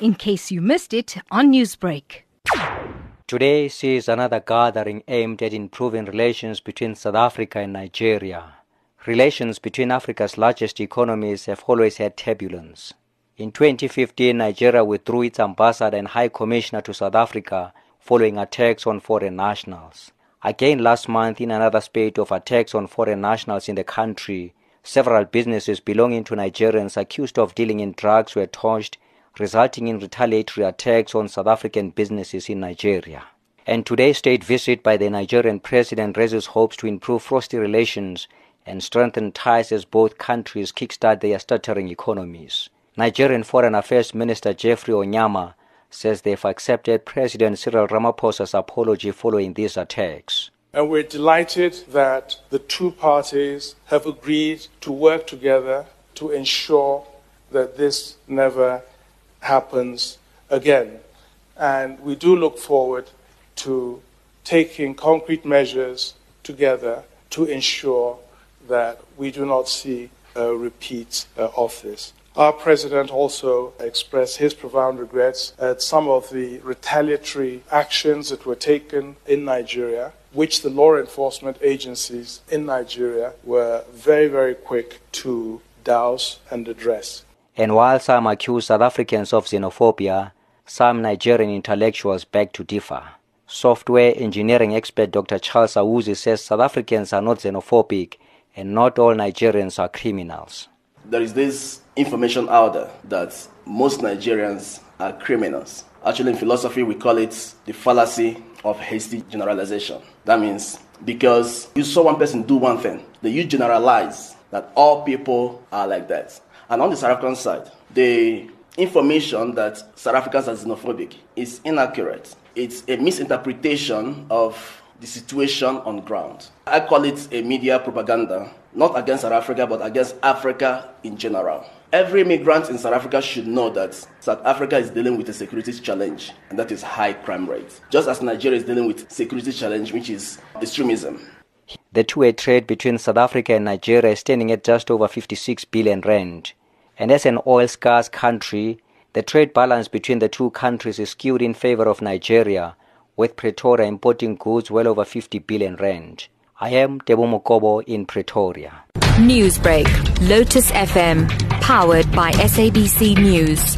in case you missed it on Newsbreak. Today sees another gathering aimed at improving relations between South Africa and Nigeria. Relations between Africa's largest economies have always had turbulence. In 2015, Nigeria withdrew its ambassador and high commissioner to South Africa following attacks on foreign nationals. Again last month, in another spate of attacks on foreign nationals in the country, several businesses belonging to Nigerians accused of dealing in drugs were torched resulting in retaliatory attacks on South African businesses in Nigeria. And today's state visit by the Nigerian president raises hopes to improve frosty relations and strengthen ties as both countries kickstart their stuttering economies. Nigerian Foreign Affairs Minister Geoffrey Onyeama says they've accepted President Cyril Ramaphosa's apology following these attacks. And we're delighted that the two parties have agreed to work together to ensure that this never happens again. And we do look forward to taking concrete measures together to ensure that we do not see a repeat uh, of this. Our president also expressed his profound regrets at some of the retaliatory actions that were taken in Nigeria, which the law enforcement agencies in Nigeria were very, very quick to douse and address. And while some accuse South Africans of xenophobia, some Nigerian intellectuals beg to differ. Software engineering expert Dr. Charles Awuzie says South Africans are not xenophobic and not all Nigerians are criminals. There is this information out there that most Nigerians are criminals. Actually, in philosophy, we call it the fallacy of hasty generalization. That means because you saw one person do one thing, then you generalize that all people are like that. And on the South African side, the information that South Africans are xenophobic is inaccurate. It's a misinterpretation of the situation on ground. I call it a media propaganda, not against South Africa, but against Africa in general. Every migrant in South Africa should know that South Africa is dealing with a security challenge, and that is high crime rates. Just as Nigeria is dealing with security challenge, which is extremism. The two-way trade between South Africa and Nigeria is standing at just over 56 billion rand. And as an oil-scarce country, the trade balance between the two countries is skewed in favor of Nigeria, with Pretoria importing goods well over 50 billion rand. I am Ntebo Mokobo in Pretoria. Newsbreak, Lotus FM, powered by SABC News.